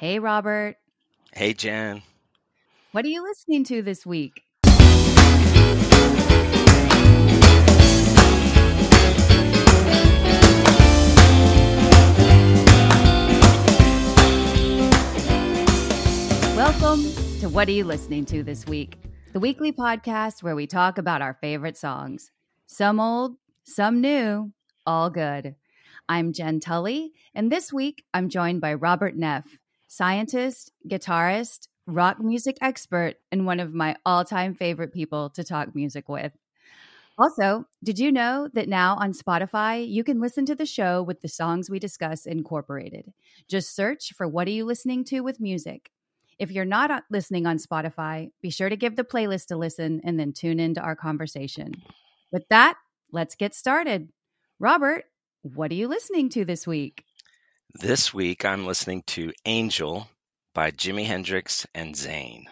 Hey, Robert. Hey, Jenn. What are you listening to this week? Welcome to What Are You Listening to This Week? The weekly podcast where we talk about our favorite songs. Some old, some new, all good. I'm Jenn Tully, and this week I'm joined by Robert Neff, scientist, guitarist, rock music expert, and one of my all time favorite people to talk music with. Also, did you know that now on Spotify, you can listen to the show with the songs we discuss incorporated? Just search for What Are You Listening to with Music. If you're not uh, listening on Spotify, be sure to give the playlist a listen and then tune into our conversation. With that, let's get started. Robert, what are you listening to this week? This week I'm listening to Angel by Jimi Hendrix and Zayn.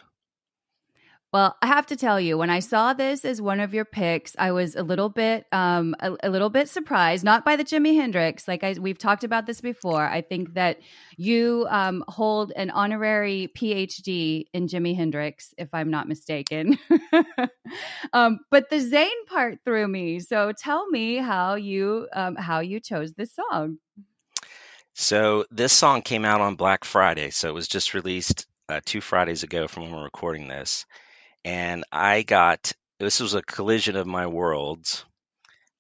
Well, I have to tell you, when I saw this as one of your picks, I was a little bit, um, a, a little bit surprised. Not by the Jimi Hendrix, like I, we've talked about this before. I think that you um, hold an honorary PhD in Jimi Hendrix, if I'm not mistaken. um, but the Zayn part threw me. So tell me how you um, how you chose this song. So this song came out on Black Friday, so it was just released uh, two Fridays ago from when we're recording this and I got this was a collision of my worlds.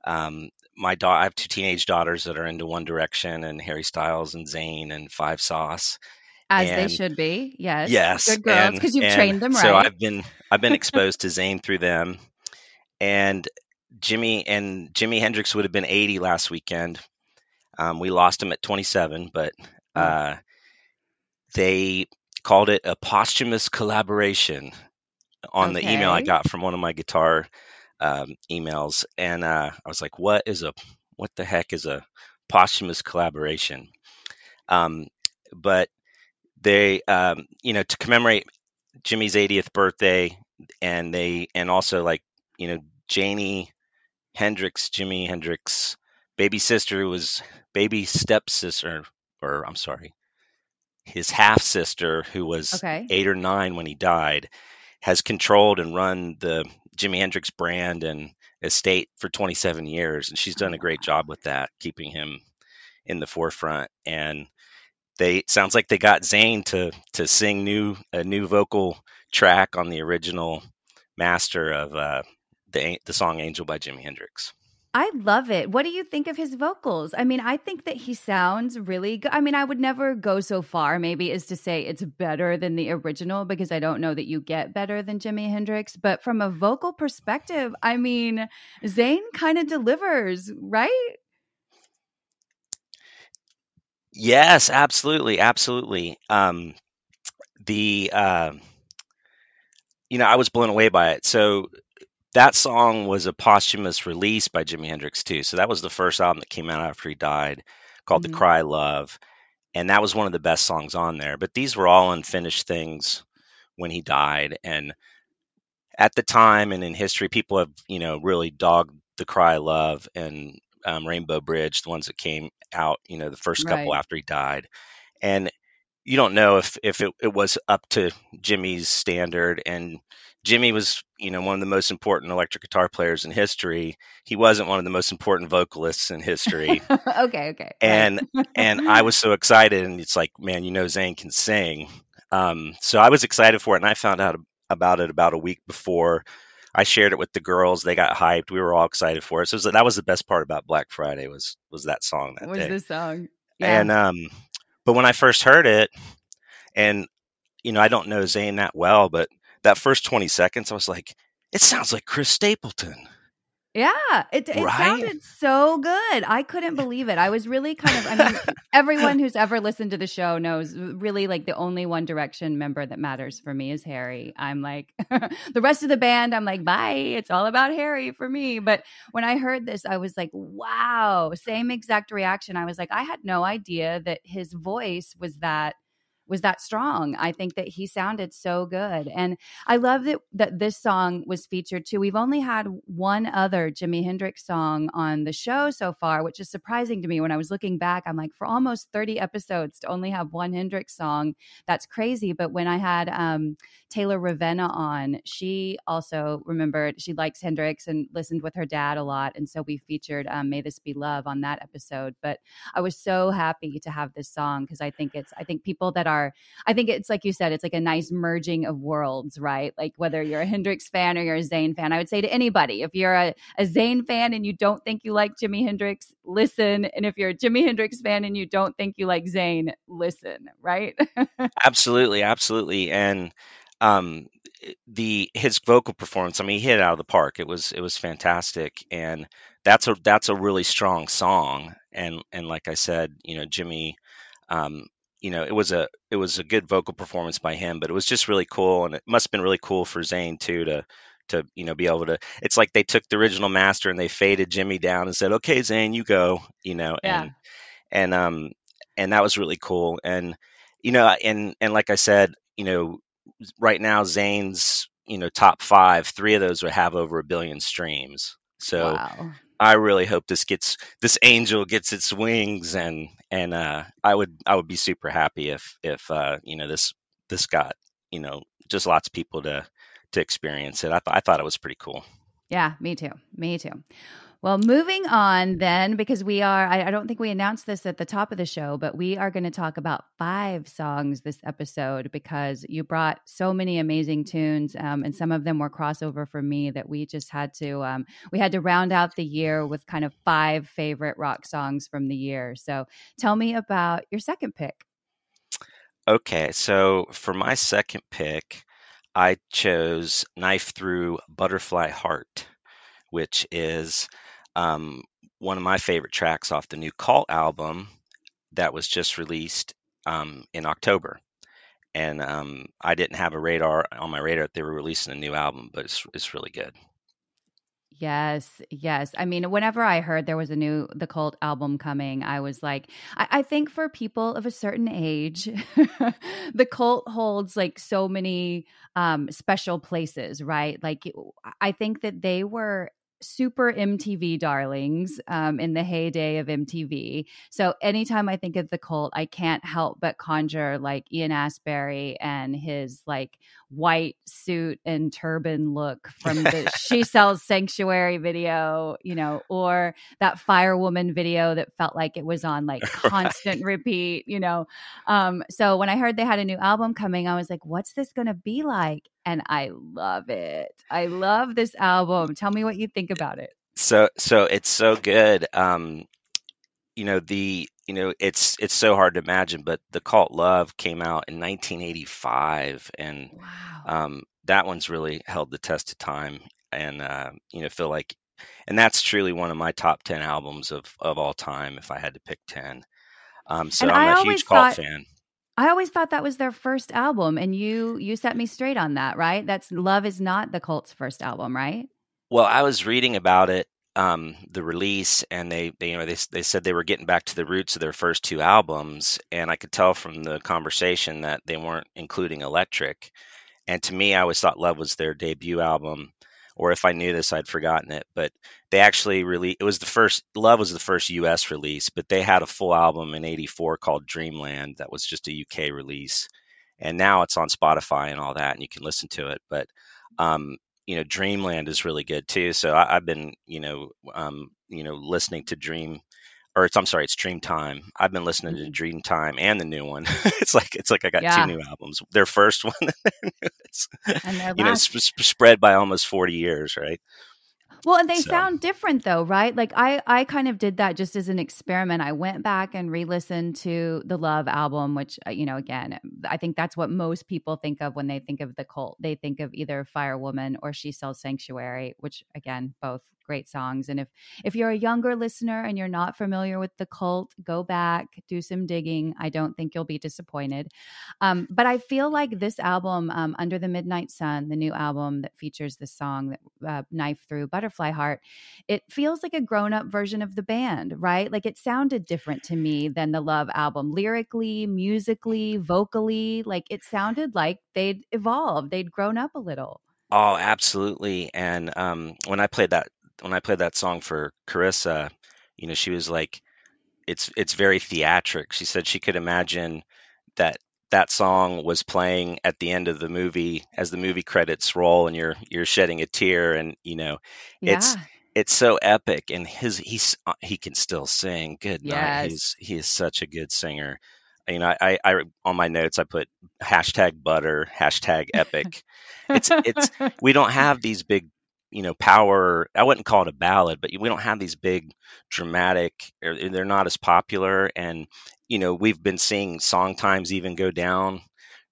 Um, my da- I have two teenage daughters that are into One Direction and Harry Styles and Zayn and Five Sauce. As and, they should be, yes. Yes, good girls because you've trained them right. So I've been I've been exposed to Zayn through them, and Jimi and Jimi Hendrix would have been 80 last weekend. Um, we lost him at 27, but hmm. uh, they called it a posthumous collaboration on okay. the email I got from one of my guitar um, emails, and uh, I was like, "What is a what the heck is a posthumous collaboration?" Um, but they, um, you know, to commemorate Jimi's 80th birthday, and they, and also like, you know, Janie Hendrix, Jimi Hendrix, baby sister who was baby stepsister, or I'm sorry, his half sister, who was okay. eight or nine when he died has controlled and run the Jimi Hendrix brand and estate for 27 years, and she's done a great job with that, keeping him in the forefront. And they sounds like they got Zayn to to sing new a new vocal track on the original master of uh, the the song "Angel" by Jimi Hendrix. I love it. What do you think of his vocals? I mean, I think that he sounds really good. I mean, I would never go so far, maybe, as to say it's better than the original because I don't know that you get better than Jimi Hendrix. But from a vocal perspective, I mean, Zayn kind of delivers, right? Yes, absolutely, absolutely. Um, the uh, you know, I was blown away by it. So that song was a posthumous release by Jimi Hendrix too. So that was the first album that came out after he died, called mm-hmm. "The Cry Love," and that was one of the best songs on there. But these were all unfinished things when he died, and at the time and in history, people have you know really dogged "The Cry Love" and um, "Rainbow Bridge," the ones that came out you know the first couple right. after he died, and you don't know if if it, it was up to Jimi's standard and Jimi was, you know, one of the most important electric guitar players in history. He wasn't one of the most important vocalists in history. okay, okay. And and I was so excited, and it's like, man, you know, Zayn can sing. Um, so I was excited for it, and I found out about it about a week before. I shared it with the girls. They got hyped. We were all excited for it. So, it was, that was the best part about Black Friday was was that song that was day. the song. Yeah. And um, but when I first heard it, and you know, I don't know Zayn that well, but that first 20 seconds, I was like, it sounds like Chris Stapleton. Yeah, it, it right? sounded so good. I couldn't believe it. I was really kind of, I mean, everyone who's ever listened to the show knows really like the only One Direction member that matters for me is Harry. I'm like, the rest of the band, I'm like, bye. It's all about Harry for me. But when I heard this, I was like, wow, same exact reaction. I was like, I had no idea that his voice was that was that strong. I think that he sounded so good. And I love that that this song was featured too. We've only had one other Jimi Hendrix song on the show so far, which is surprising to me. When I was looking back, I'm like, for almost 30 episodes to only have one Hendrix song, that's crazy. But when I had um, Taylor Ravenna on, she also remembered she likes Hendrix and listened with her dad a lot. And so we featured um, May This Be Love on that episode. But I was so happy to have this song because I think it's, I think people that are, I think it's like you said, it's like a nice merging of worlds, right? Like whether you're a Hendrix fan or you're a zayn fan, I would say to anybody, if you're a, a Zayn fan and you don't think you like Jimi Hendrix, listen. And if you're a Jimi Hendrix fan and you don't think you like zayn listen, right? absolutely, absolutely. And um the his vocal performance i mean he hit it out of the park it was it was fantastic and that's a that's a really strong song and and like i said you know jimi um you know it was a it was a good vocal performance by him but it was just really cool and it must have been really cool for zayn too to to you know be able to it's like they took the original master and they faded jimi down and said okay zayn you go you know yeah. and and um and that was really cool and you know and and like i said you know right now Zayn's you know top five, three of those would have over a billion streams. So wow. I really hope this gets this angel gets its wings and and uh, I would I would be super happy if if uh, you know this this got you know just lots of people to to experience it. I, th- I thought it was pretty cool. Yeah, me too. Me too. Well, moving on then, because we are, I, I, don't think we announced this at the top of the show, but we are going to talk about five songs this episode because you brought so many amazing tunes, um, and some of them were crossover for me that we just had to, um, we had to round out the year with kind of five favorite rock songs from the year. So tell me about your second pick. Okay, so for my second pick, I chose Knife Through Butterfly Heart, which is um, one of my favorite tracks off the new Cult album that was just released um, in October. And um, I didn't have a radar on my radar that they were releasing a new album, but it's, it's really good. Yes, yes. I mean, whenever I heard there was a new the cult album coming, I was like, I, I think for people of a certain age, the cult holds like so many um special places, right? Like I think that they were super MTV darlings um, in the heyday of MTV. So anytime I think of the cult, I can't help but conjure like Ian Astbury and his like white suit and turban look from the She Sells Sanctuary video, you know, or that Firewoman video that felt like it was on like constant right. repeat, you know. Um, so when I heard they had a new album coming, I was like, what's this going to be like? And I love it. I love this album. Tell me what you think about it. So, so it's so good. Um, you know the you know it's it's so hard to imagine but the cult love came out in 1985 and wow. um, that one's really held the test of time and uh, you know feel like and that's truly one of my top 10 albums of of all time if i had to pick 10 um, so and i'm I a huge cult fan I always thought that was their first album, and you you set me straight on that, right? That's Love is not the Cult's first album, right? Well, I was reading about it um, the release, and they, they, you know, they they said they were getting back to the roots of their first two albums, and I could tell from the conversation that they weren't including Electric. And to me, I always thought Love was their debut album, or if I knew this, I'd forgotten it. But they actually really, it was the first. Love was the first U.S. release, but they had a full album in '84 called Dreamland that was just a UK release, and now it's on Spotify and all that, and you can listen to it. But um, you know, Dreamland is really good too. So I, have been, you know, um, you know, listening to Dream, or it's I'm sorry, it's Dream Time. I've been listening mm-hmm. to Dream Time and the new one. it's like it's like I got yeah. two new albums. Their first one, and their new. and you know, sp- spread by almost 40 years, right? Well, and they so. sound different though, right? Like I I kind of did that just as an experiment. I went back and re-listened to the Love album, which uh, you know, again, I think that's what most people think of when they think of the cult. They think of either Fire Woman or She Sells Sanctuary, which again, both great songs. And if if you're a younger listener and you're not familiar with the cult, go back, do some digging. I don't think you'll be disappointed. Um, but I feel like this album, um, Under the Midnight Sun, the new album that features the song that uh, Knife Through Butterfly Heart, it feels like a grown up version of the band, right? Like it sounded different to me than the Love album, lyrically, musically, vocally. Like it sounded like they'd evolved, they'd grown up a little. Oh, absolutely. And um, when I played that when I played that song for Carissa, you know, she was like, "It's it's very theatric." She said she could imagine that that song was playing at the end of the movie as the movie credits roll, and you're you're shedding a tear, and you know, it's Yeah. it's so epic. And his he's uh, he can still sing. Good night. Yes. He's he is such a good singer. You know, I, I on my notes I put hashtag butter hashtag epic. It's it's we don't have these big you know power i wouldn't call it a ballad but we don't have these big dramatic er, or they're not as popular and you know we've been seeing song times even go down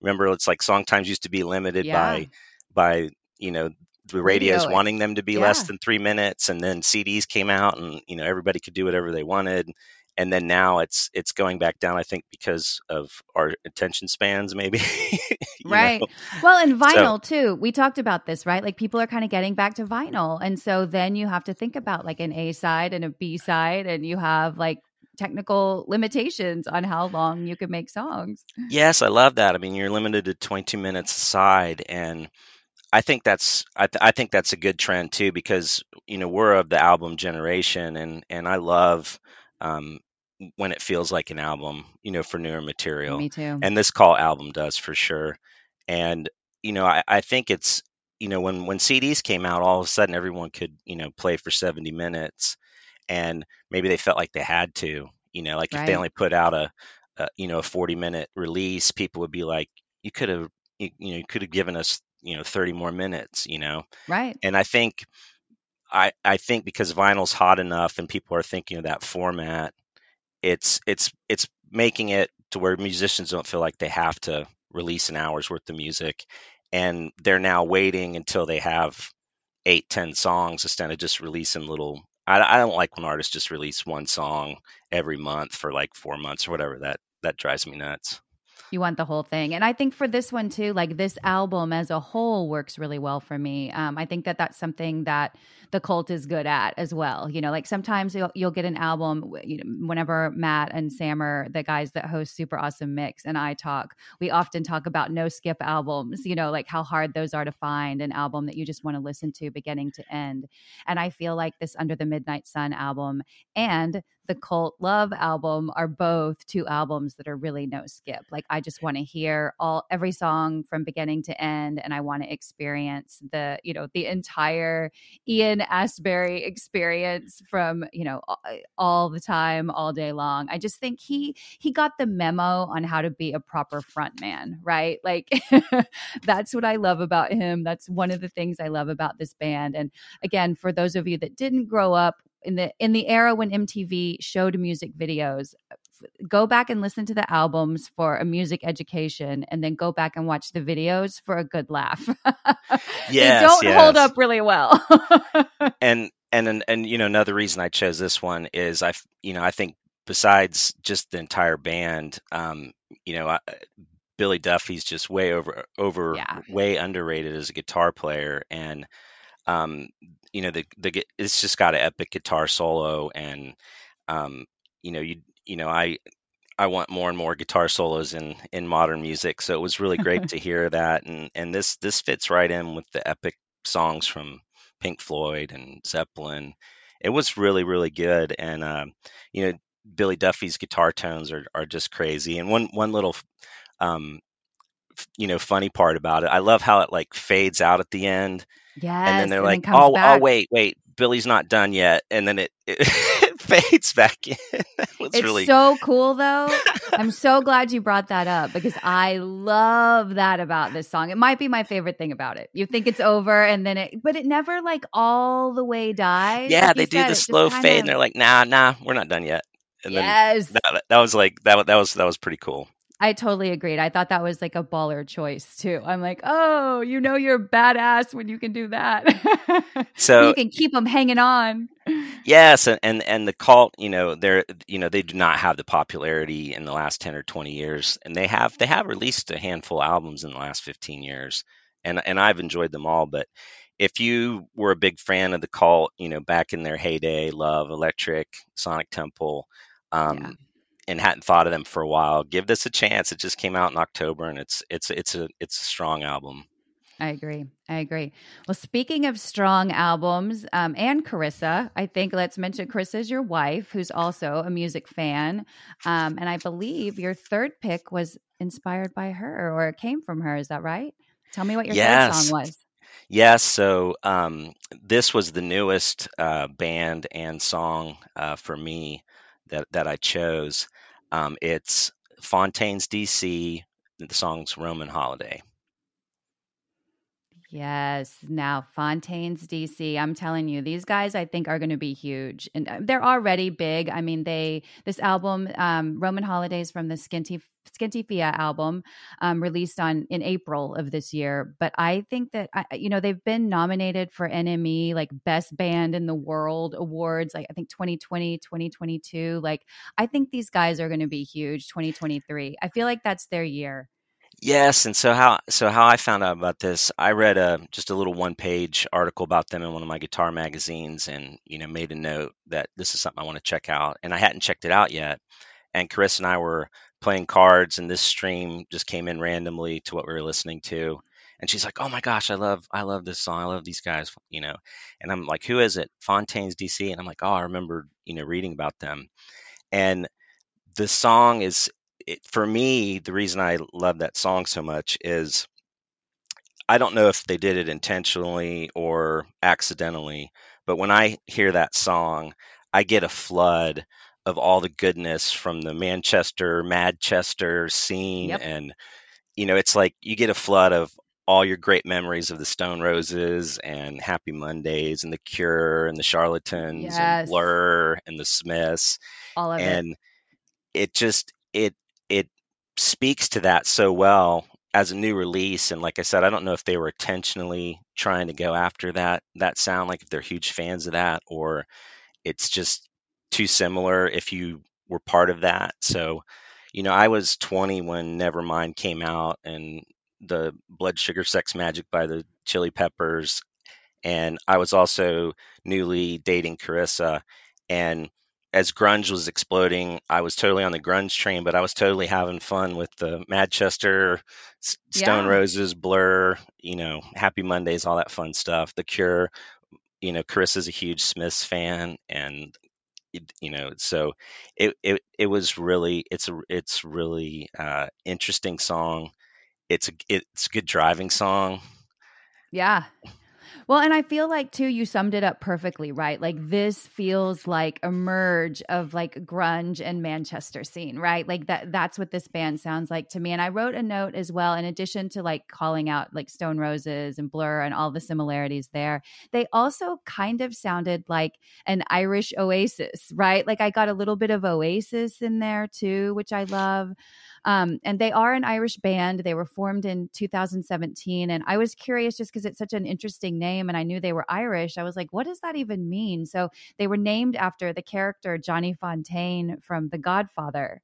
remember it's like song times used to be limited yeah. by by you know the radios Radio. wanting them to be less than three minutes and then cds came out and you know everybody could do whatever they wanted and then now it's it's going back down i think because of our attention spans maybe you know? Right. Well, and So- vinyl too. We talked about this, right? Like people are kind of getting back to vinyl. And so then you have to think about like an A side and a B side, and you have like technical limitations on how long you can make songs. Yes, I love that. I mean, you're limited to 22 minutes a side, and I think that's I, th- I think that's a good trend too because you know we're of the album generation, and and I love um, when it feels like an album, you know, for newer material, Me too. and this Cult album does for sure. And you know, I, I think it's you know when when CDs came out, all of a sudden everyone could you know play for 70 minutes, and maybe they felt like they had to, you know, like if they only put out a, a you know a 40 minute release, people would be like, you could have you, you know you could have given us you know 30 more minutes, you know. right. And I think I I think because vinyl's hot enough and people are thinking of that format, it's it's it's making it to where musicians don't feel like they have to release an hour's worth of music, and they're now waiting until they have eight ten songs instead of just releasing little. I, I don't like when artists just release one song every month for like four months or whatever. That that drives me nuts. You want the whole thing. And I think for this one too, like this album as a whole works really well for me. Um, I think that that's something that the cult is good at as well. You know, like sometimes you'll, you'll get an album, you know, whenever Matt and Sam are the guys that host Super Awesome Mix and I talk, we often talk about no skip albums, you know, like how hard those are to find an album that you just want to listen to beginning to end. And I feel like this Under the Midnight Sun album and the Cult Love album are both two albums that are really no skip. Like I just want to hear all every song from beginning to end and I want to experience the, you know, the entire Ian Astbury experience from, you know, all, the time all day long. I just think he he got the memo on how to be a proper front man, right? Like that's what I love about him. That's one of the things I love about this band and again, for those of you that didn't grow up in the in the era when MTV showed music videos, go back and listen to the albums for a music education, and then go back and watch the videos for a good laugh. Yes, they don't hold up really well. and and and, and you know another reason I chose this one is I you know I think besides just the entire band, um, you know, I, Billy Duffy's just way over over Yeah. way underrated as a guitar player, and um, you know the the it's just got an epic guitar solo, and um, you know you you know I. I want more and more guitar solos in in modern music, so it was really great to hear that, and and this this fits right in with the epic songs from Pink Floyd and Zeppelin. It was really really good, and um, you know Billy Duffy's guitar tones are are just crazy. And one one little um, f- you know funny part about it, I love how it like fades out at the end, yes, and then they're like, comes oh back. oh wait wait Billy's not done yet, and then it it, fades back in. It's really so cool though. I'm so glad you brought that up because I love that about this song. It might be my favorite thing about it. You think it's over and then it but it never like all the way dies. yeah Like they do said, the slow fade, and they're like nah nah we're not done yet, and then Yes. that, that was like that that was that was pretty cool. I totally agreed. I thought that was like a baller choice too. I'm like, oh, you know, you're badass when you can do that. So you can keep them hanging on. Yes, and, and and the cult, you know, they're you know they do not have the popularity in the last ten or twenty years, and they have they have released a handful of albums in the last fifteen years, and and I've enjoyed them all. But if you were a big fan of the cult, you know, back in their heyday, Love, Electric, Sonic Temple, um, Yeah. And hadn't thought of them for a while, give this a chance. It just came out in October, and it's it's it's a it's a strong album. I agree. I agree. Well, speaking of strong albums um, and Carissa, I think let's mention Carissa's your wife, who's also a music fan. Um, and I believe your third pick was inspired by her or it came from her. Is that right? Tell me what your third song was. Yes, so um, this was the newest uh, band and song uh, for me that that I chose. Um, it's Fontaines DC. The song's Roman Holiday. Yes. Now, Fontaines DC. I'm telling you, these guys I think are going to be huge, and uh, they're already big. I mean, they this album, um, Roman Holidays from the Skinty Skinty Fia album, um, released on in April of this year. But I think that I, you know they've been nominated for NME like Best Band in the World awards, like I think 2020, 2022. Like I think these guys are going to be huge 2023. I feel like that's their year. Yes, and so how so how I found out about this, I read a just a little one-page article about them in one of my guitar magazines, and you know made a note that this is something I want to check out, and I hadn't checked it out yet. And Chris and I were playing cards, and this stream just came in randomly to what we were listening to, and she's like, "Oh my gosh, I love I love this song, I love these guys," you know, and I'm like, "Who is it?" Fontaines DC, and I'm like, "Oh, I remember you know reading about them," and the song is it, for me the reason i love that song so much is i don't know if they did it intentionally or accidentally but when i hear that song i get a flood of all the goodness from the manchester madchester scene Yep. and you know it's like you get a flood of all your great memories of the stone roses and happy mondays and the cure and the charlatans and blur and the smiths All of it. and it just it speaks to that so well as a new release and like i said i don't know if they were intentionally trying to go after that that sound like if they're huge fans of that or it's just too similar if you were part of that so you know i was 20 when nevermind came out and the blood sugar sex magik by the chili peppers and I was also newly dating Carissa. And as grunge was exploding, I was totally on the grunge train, but I was totally having fun with the Manchester, S- Stone Yeah. Roses, Blur, you know, Happy Mondays, all that fun stuff. The Cure, you know, Carissa's a huge Smiths fan, and you know, so it it it was really it's a it's really uh, interesting song. It's a it's a good driving song. Yeah. Well, and I feel like too, you summed it up perfectly, right? Like this feels like a merge of like grunge and Manchester scene, right? Like that that's what this band sounds like to me. And I wrote a note as well, in addition to like calling out like Stone Roses and Blur and all the similarities there, they also kind of sounded like an Irish oasis, right? Like I got a little bit of oasis in there too, which I love. Um, and they are an Irish band. They were formed in 2017. And I was curious just because it's such an interesting name and I knew they were Irish. I was like, what does that even mean? So they were named after the character Johnny Fontaine from The Godfather.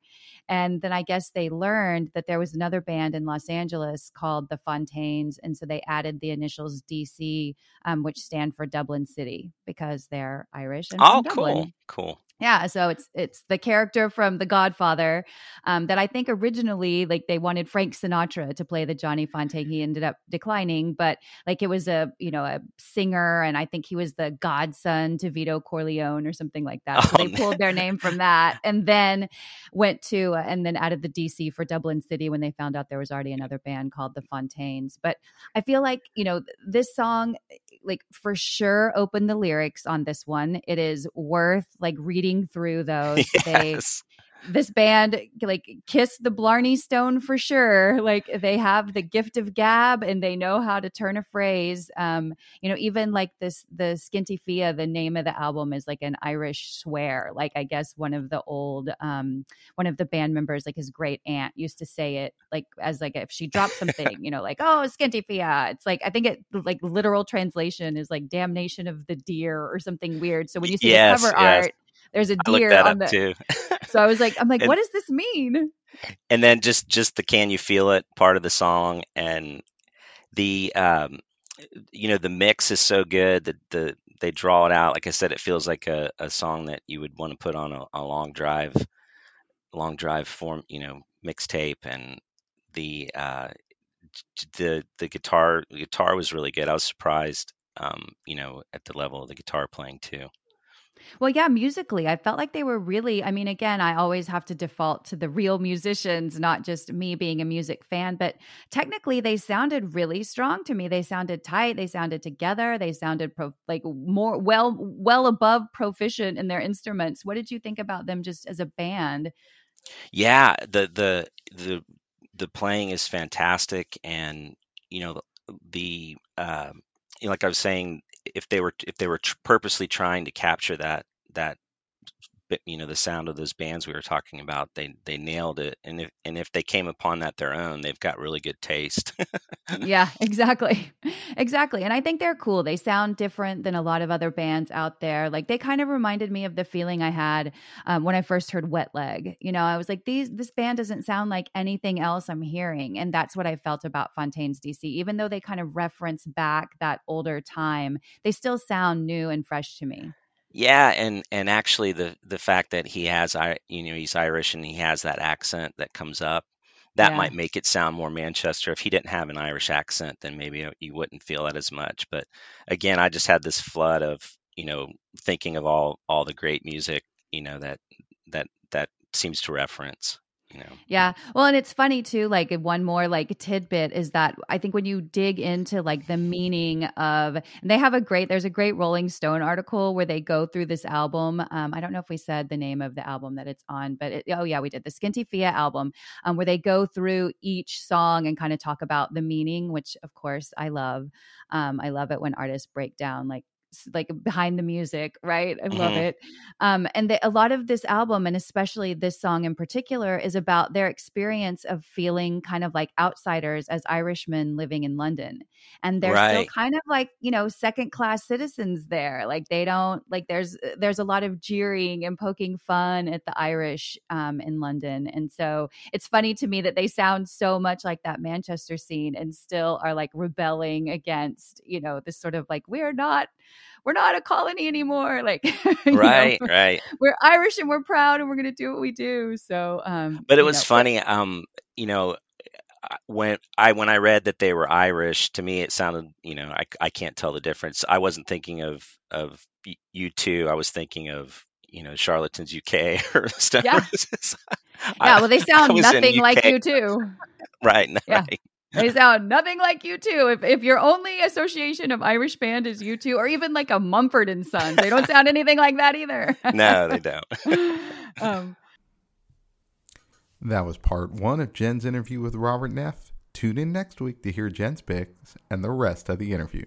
And then I guess they learned that there was another band in Los Angeles called the Fontaines. And so they added the initials DC, um, which stand for Dublin City because they're Irish and Oh, cool, cool. Yeah, so it's it's the character from The Godfather um, that I think originally like they wanted Frank Sinatra to play the Johnny Fontaine. He ended up declining, but like it was a you know a singer, and I think he was the godson to Vito Corleone or something like that. So Oh, they pulled their name from that, and then went to uh, and then added the DC for Dublin City when they found out there was already another band called the Fontaines. But I feel like you know this song like for sure open the lyrics on this one. It is worth like reading through those. They Yes. This band like kiss the Blarney Stone for sure. Like they have the gift of gab and they know how to turn a phrase. Um, you know, even like this the Skinty Fia, the name of the album is like an Irish swear. Like I guess one of the old um one of the band members, like his great aunt, used to say it like as like if she dropped something, you know, like oh Skinty Fia. It's like I think it like literal translation is like damnation of the deer or something weird. So when you see yes, the cover yes. art there's a deer on the too. so I was like, I'm like, and, what does this mean? And then just just the can you feel it part of the song and the um you know the mix is so good that the they draw it out like i said it feels like a, a song that you would want to put on a, a long drive long drive form you know mixtape and the uh the the guitar the guitar was really good i was surprised um you know at the level of the guitar playing too well, yeah, musically, I felt like they were really, I mean, again, I always have to default to the real musicians, not just me being a music fan, but technically they sounded really strong to me. They sounded tight, they sounded together, they sounded pro- like more well well above proficient in their instruments. What did you think about them just as a band? Yeah, the the the the playing is fantastic and you know the uh, you know, like I was saying if they were if they were purposely trying to capture that that you know the sound of those bands we were talking about they they nailed it and if and if they came upon that their own they've got really good taste. Yeah exactly exactly and i think they're cool they sound different than a lot of other bands out there like they kind of reminded me of the feeling i had um, when i first heard wet leg you know i was like these this band doesn't sound like anything else i'm hearing and that's what i felt about fontaines dc even though they kind of reference back that older time they still sound new and fresh to me yeah, and and actually the the fact that he has I you know he's Irish and he has that accent that comes up that yeah. might make it sound more Manchester. If he didn't have an Irish accent, then maybe uh, you wouldn't feel that as much. But again, I just had this flood of you know thinking of all all the great music you know that that that seems to reference know yeah. Well and it's funny too like one more like tidbit is that i think when you dig into like the meaning of they have a great there's a great rolling stone article where they go through this album um, i don't know if we said the name of the album that it's on but it, oh yeah we did the skinty fia album um, where they go through each song and kind of talk about the meaning which of course i love um, i love it when artists break down like like behind the music, right? I love mm-hmm. it. Um, and the, a lot of this album, and especially this song in particular, is about their experience of feeling kind of like outsiders as Irishmen living in London. And they're right. still kind of like, you know, second class citizens there. Like they don't like there's uh, there's a lot of jeering and poking fun at the Irish um, in London. And so it's funny to me that they sound so much like that Manchester scene and still are like rebelling against, you know, this sort of like, we're not we're not a colony anymore. Like, right, know, right. We're Irish and we're proud and we're going to do what we do. So, um, but it was know, funny. But- um, you know, when I when I read that they were Irish, to me it sounded, you know, I, I can't tell the difference. I wasn't thinking of of U2. I was thinking of you know charlatans UK or stuff. Yeah, yeah. Well, they sound nothing like U2. right. Yeah. Right. They sound nothing like U2. If if your only association of Irish band is U2, or even like a Mumford and Sons, they don't sound anything like that either. no, they don't. um, that was part one of Jenn's interview with Robert Neff. Tune in next week to hear Jenn's picks and the rest of the interview.